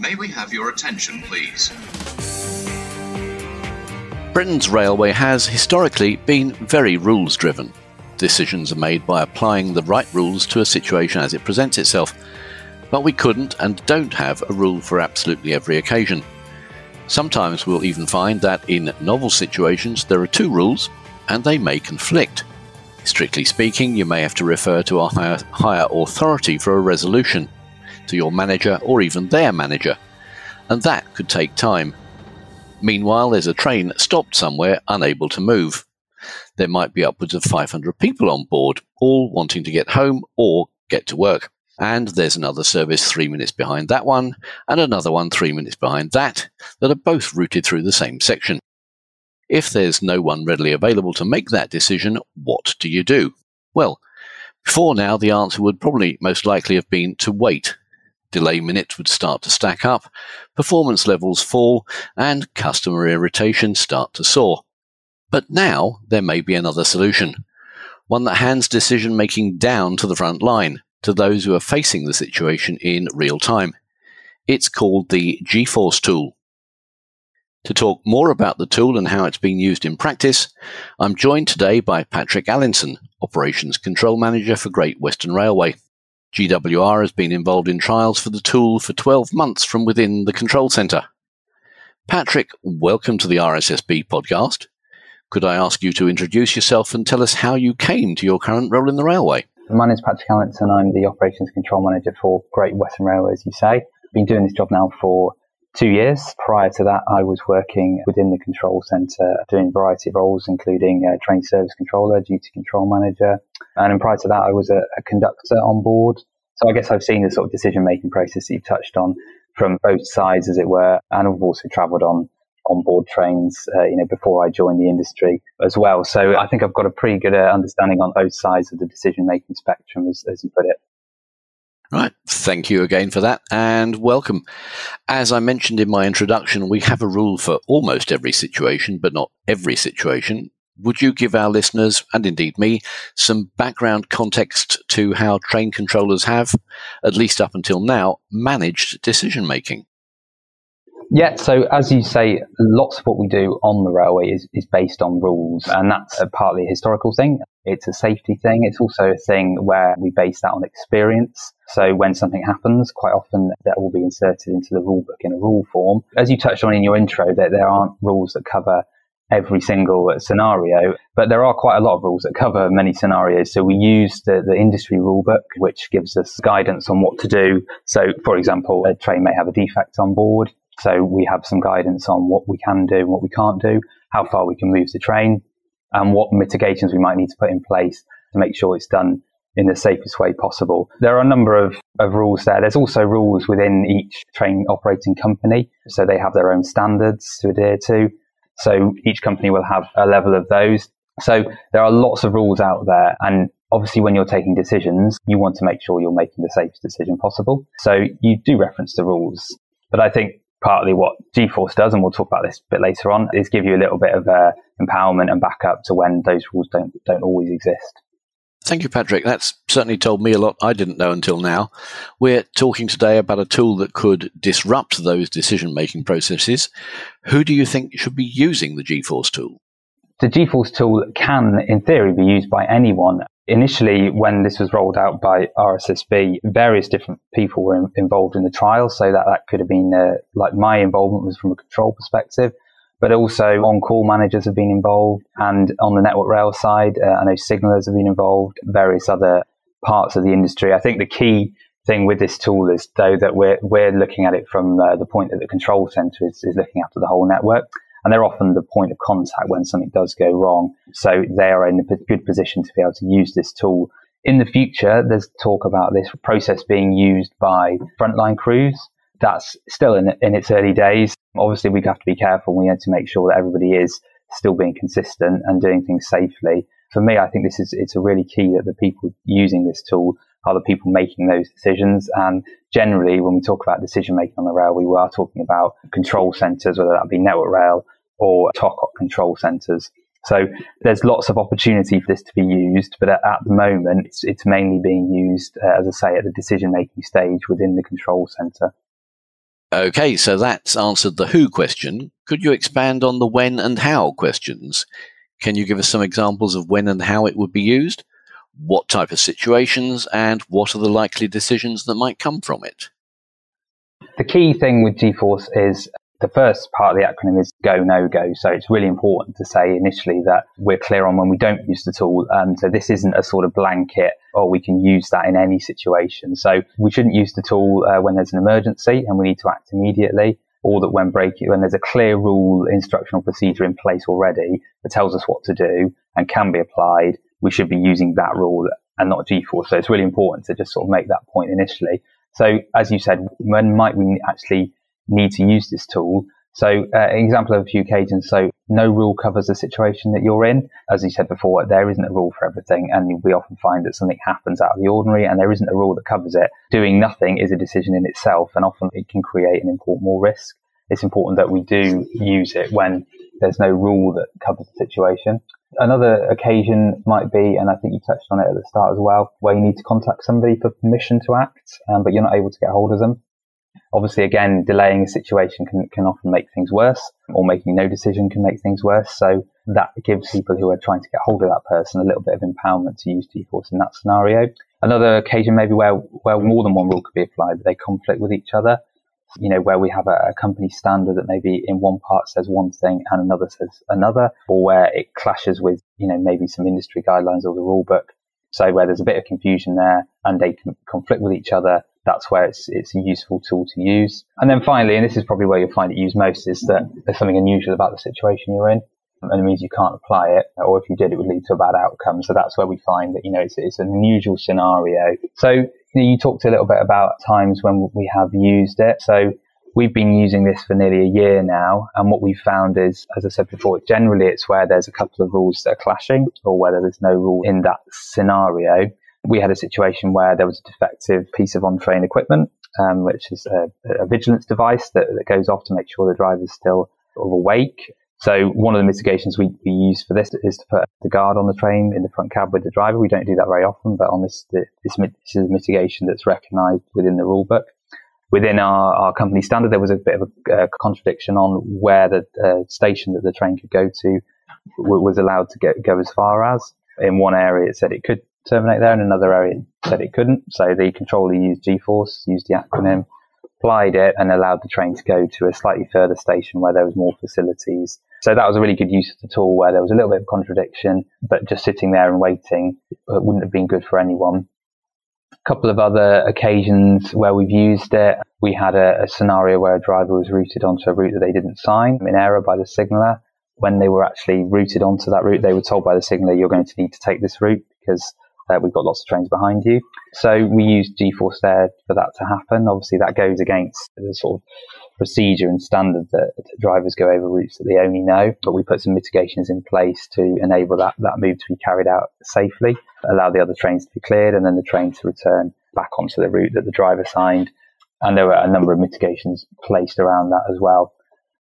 May we have your attention, please? Britain's railway has historically been very rules driven. Decisions are made by applying the right rules to a situation as it presents itself. But we couldn't and don't have a rule for absolutely every occasion. Sometimes we'll even find that in novel situations there are two rules and they may conflict. Strictly speaking, you may have to refer to a higher, higher authority for a resolution, to your manager or even their manager, and that could take time. Meanwhile, there's a train stopped somewhere unable to move. There might be upwards of 500 people on board, all wanting to get home or get to work. And there's another service three minutes behind that one, and another one three minutes behind that, that are both routed through the same section. If there's no one readily available to make that decision, what do you do? Well, before now, the answer would probably most likely have been to wait. Delay minutes would start to stack up, performance levels fall, and customer irritation start to soar. But now there may be another solution, one that hands decision making down to the front line, to those who are facing the situation in real time. It's called the GForce tool. To talk more about the tool and how it's being used in practice, I'm joined today by Patrick Allinson, Operations Control Manager for Great Western Railway. GWR has been involved in trials for the tool for 12 months from within the control centre. Patrick, welcome to the RSSB podcast. Could I ask you to introduce yourself and tell us how you came to your current role in the railway? My name is Patrick Allinson. I'm the Operations Control Manager for Great Western Railway, as you say. I've been doing this job now for two years. Prior to that, I was working within the control centre, doing a variety of roles, including uh, train service controller, duty control manager. And prior to that, I was a, a conductor on board. So I guess I've seen the sort of decision making process that you've touched on from both sides, as it were. And I've also travelled on on board trains, uh, you know, before I joined the industry as well. So I think I've got a pretty good uh, understanding on both sides of the decision making spectrum, as, as you put it. Right. Thank you again for that and welcome. As I mentioned in my introduction, we have a rule for almost every situation, but not every situation. Would you give our listeners, and indeed me, some background context to how train controllers have, at least up until now, managed decision making? Yeah, so as you say, lots of what we do on the railway is, is based on rules, and that's a partly a historical thing. It's a safety thing. It's also a thing where we base that on experience. So when something happens, quite often that will be inserted into the rule book in a rule form. As you touched on in your intro, that there aren't rules that cover every single scenario, but there are quite a lot of rules that cover many scenarios. So we use the, the industry rulebook, which gives us guidance on what to do. So, for example, a train may have a defect on board. So we have some guidance on what we can do and what we can't do, how far we can move the train, and what mitigations we might need to put in place to make sure it's done in the safest way possible. There are a number of, of rules there. There's also rules within each train operating company. So they have their own standards to adhere to. So each company will have a level of those. So there are lots of rules out there. And obviously when you're taking decisions, you want to make sure you're making the safest decision possible. So you do reference the rules. But I think partly what GForce does, and we'll talk about this a bit later on, is give you a little bit of uh, empowerment and backup to when those rules don't don't always exist. Thank you, Patrick. That's certainly told me a lot I didn't know until now. We're talking today about a tool that could disrupt those decision making processes. Who do you think should be using the GForce tool? The GForce tool can, in theory, be used by anyone initially, when this was rolled out by RSSB, various different people were in, involved in the trial. So that, that could have been uh, like my involvement was from a control perspective, but also on call managers have been involved. And on the network rail side, uh, I know signalers have been involved, various other parts of the industry. I think the key thing with this tool is though that we're, we're looking at it from uh, the point that the control center is, is looking after the whole network and they're often the point of contact when something does go wrong. So they are in a good position to be able to use this tool. In the future, there's talk about this process being used by frontline crews. That's still in, in its early days. Obviously, we have to be careful. We need to make sure that everybody is still being consistent and doing things safely. For me, I think this is, it's a really key that the people using this tool are the people making those decisions. And generally, when we talk about decision making on the rail, we are talking about control centers, whether that be network rail or TOCOT control centers. So there's lots of opportunity for this to be used, but at, at the moment, it's, it's, mainly being used, uh, as I say, at the decision making stage within the control center. Okay, so that's answered the who question. Could you expand on the when and how questions? Can you give us some examples of when and how it would be used? What type of situations and what are the likely decisions that might come from it? The key thing with GForce is the first part of the acronym is go, no go. So it's really important to say initially that we're clear on when we don't use the tool. Um, so this isn't a sort of blanket, or oh, we can use that in any situation. So we shouldn't use the tool uh, when there's an emergency and we need to act immediately, or that when when there's a clear rule, instructional procedure in place already that tells us what to do and can be applied, we should be using that rule and not GForce. So it's really important to just sort of make that point initially. So as you said, when might we actually need to use this tool. So, uh, example of a few occasions. So, no rule covers the situation that you're in. As you said before, there isn't a rule for everything, and we often find that something happens out of the ordinary, and there isn't a rule that covers it. Doing nothing is a decision in itself, and often it can create and import more risk. It's important that we do use it when there's no rule that covers the situation. Another occasion might be, and I think you touched on it at the start as well, where you need to contact somebody for permission to act, um, but you're not able to get hold of them. Obviously, again, delaying a situation can, can often make things worse, or making no decision can make things worse. So that gives people who are trying to get hold of that person a little bit of empowerment to use GForce in that scenario. Another occasion maybe where, where more than one rule could be applied, they conflict with each other. You know, where we have a, a company standard that maybe in one part says one thing and another says another, or where it clashes with, you know, maybe some industry guidelines or the rule book. So where there's a bit of confusion there and they can conflict with each other, that's where it's, it's a useful tool to use. And then finally, and this is probably where you'll find it used most, is that there's something unusual about the situation you're in. And it means you can't apply it, or if you did, it would lead to a bad outcome. So that's where we find that, you know, it's, it's an unusual scenario. So you, know, you talked a little bit about times when we have used it. So we've been using this for nearly a year now. And what we've found is, as I said before, generally it's where there's a couple of rules that are clashing or whether there's no rule in that scenario we had a situation where there was a defective piece of on-train equipment, um, which is a, a vigilance device that, that, goes off to make sure the driver is still awake. So one of the mitigations we, we use for this is to put the guard on the train in the front cab with the driver. We don't do that very often, but on this, this, this is a mitigation that's recognised within the rule book. Within our, our company standard, there was a bit of a, a contradiction on where the uh, station that the train could go to was allowed to get, go as far as. In one area, it said it could terminate there. And in another area, it said it couldn't. So the controller used G-force, used the acronym, applied it, and allowed the train to go to a slightly further station where there was more facilities. So that was a really good use of the tool where there was a little bit of contradiction, but just sitting there and waiting wouldn't have been good for anyone. A couple of other occasions where we've used it, we had a, a scenario where a driver was routed onto a route that they didn't sign in error by the signaller. When they were actually routed onto that route, they were told by the signaller, you're going to need to take this route because uh, we've got lots of trains behind you. So we use GForce there for that to happen. Obviously, that goes against the sort of procedure and standard that, drivers go over routes that they only know. But we put some mitigations in place to enable that, that move to be carried out safely, allow the other trains to be cleared, and then the train to return back onto the route that the driver signed. And there were a number of mitigations placed around that as well.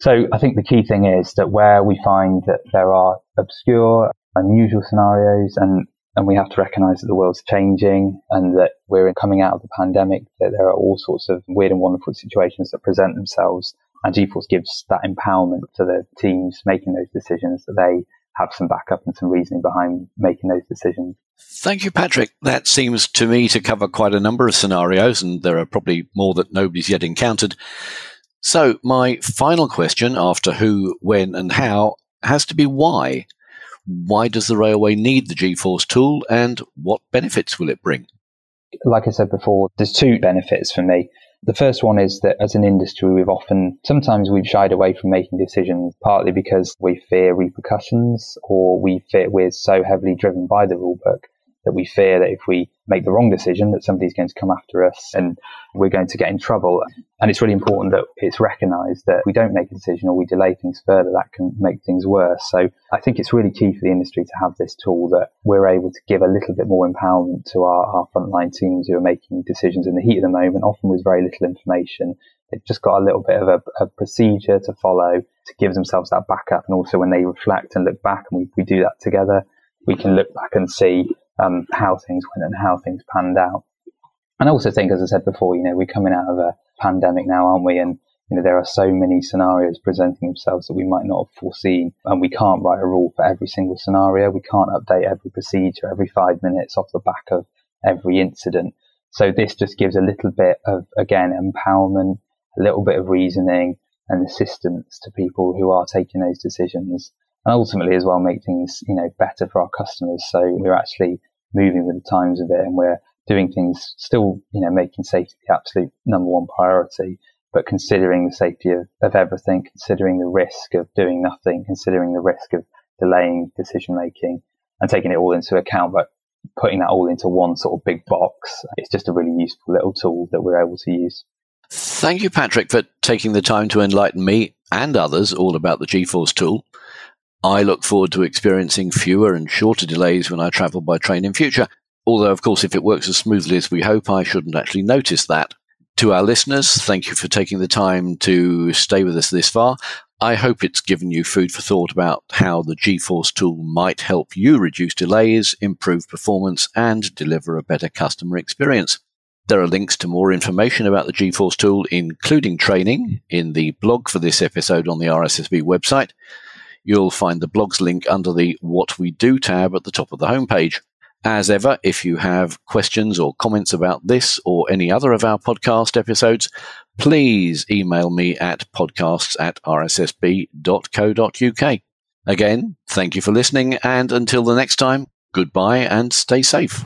So I think the key thing is that where we find that there are obscure, unusual scenarios and and we have to recognize that the world's changing and that we're coming out of the pandemic, that there are all sorts of weird and wonderful situations that present themselves. And GForce gives that empowerment to the teams making those decisions that they have some backup and some reasoning behind making those decisions. Thank you, Patrick. That seems to me to cover quite a number of scenarios, and there are probably more that nobody's yet encountered. So, my final question after who, when, and how has to be why. Why does the railway need the G Force tool and what benefits will it bring? Like I said before, there's two benefits for me. The first one is that as an industry, we've often, sometimes we've shied away from making decisions, partly because we fear repercussions or we fear we're so heavily driven by the rulebook that we fear that if we make the wrong decision, that somebody's going to come after us and we're going to get in trouble. And it's really important that it's recognized that we don't make a decision or we delay things further, that can make things worse. So I think it's really key for the industry to have this tool that we're able to give a little bit more empowerment to our, our frontline teams who are making decisions in the heat of the moment, often with very little information. They've just got a little bit of a, a procedure to follow to give themselves that backup. And also when they reflect and look back and we, we do that together, we can look back and see um, how things went and how things panned out. And I also think, as I said before, you know, we're coming out of a pandemic now, aren't we? And you know, there are so many scenarios presenting themselves that we might not have foreseen. And we can't write a rule for every single scenario. We can't update every procedure every five minutes off the back of every incident. So this just gives a little bit of, again, empowerment, a little bit of reasoning and assistance to people who are taking those decisions. And ultimately as well make things, you know, better for our customers. So we're actually moving with the times of it and we're doing things still, you know, making safety the absolute number one priority, but considering the safety of, of everything, considering the risk of doing nothing, considering the risk of delaying decision making and taking it all into account, but putting that all into one sort of big box. It's just a really useful little tool that we're able to use. Thank you, Patrick, for taking the time to enlighten me and others all about the GForce tool. I look forward to experiencing fewer and shorter delays when I travel by train in future. Although, of course, if it works as smoothly as we hope, I shouldn't actually notice that. To our listeners, thank you for taking the time to stay with us this far. I hope it's given you food for thought about how the GForce tool might help you reduce delays, improve performance, and deliver a better customer experience. There are links to more information about the GForce tool, including training, in the blog for this episode on the RSSB website. You'll find the blog's link under the What We Do tab at the top of the homepage. As ever, if you have questions or comments about this or any other of our podcast episodes, please email me at podcasts at rssb.co.uk. Again, thank you for listening, and until the next time, goodbye and stay safe.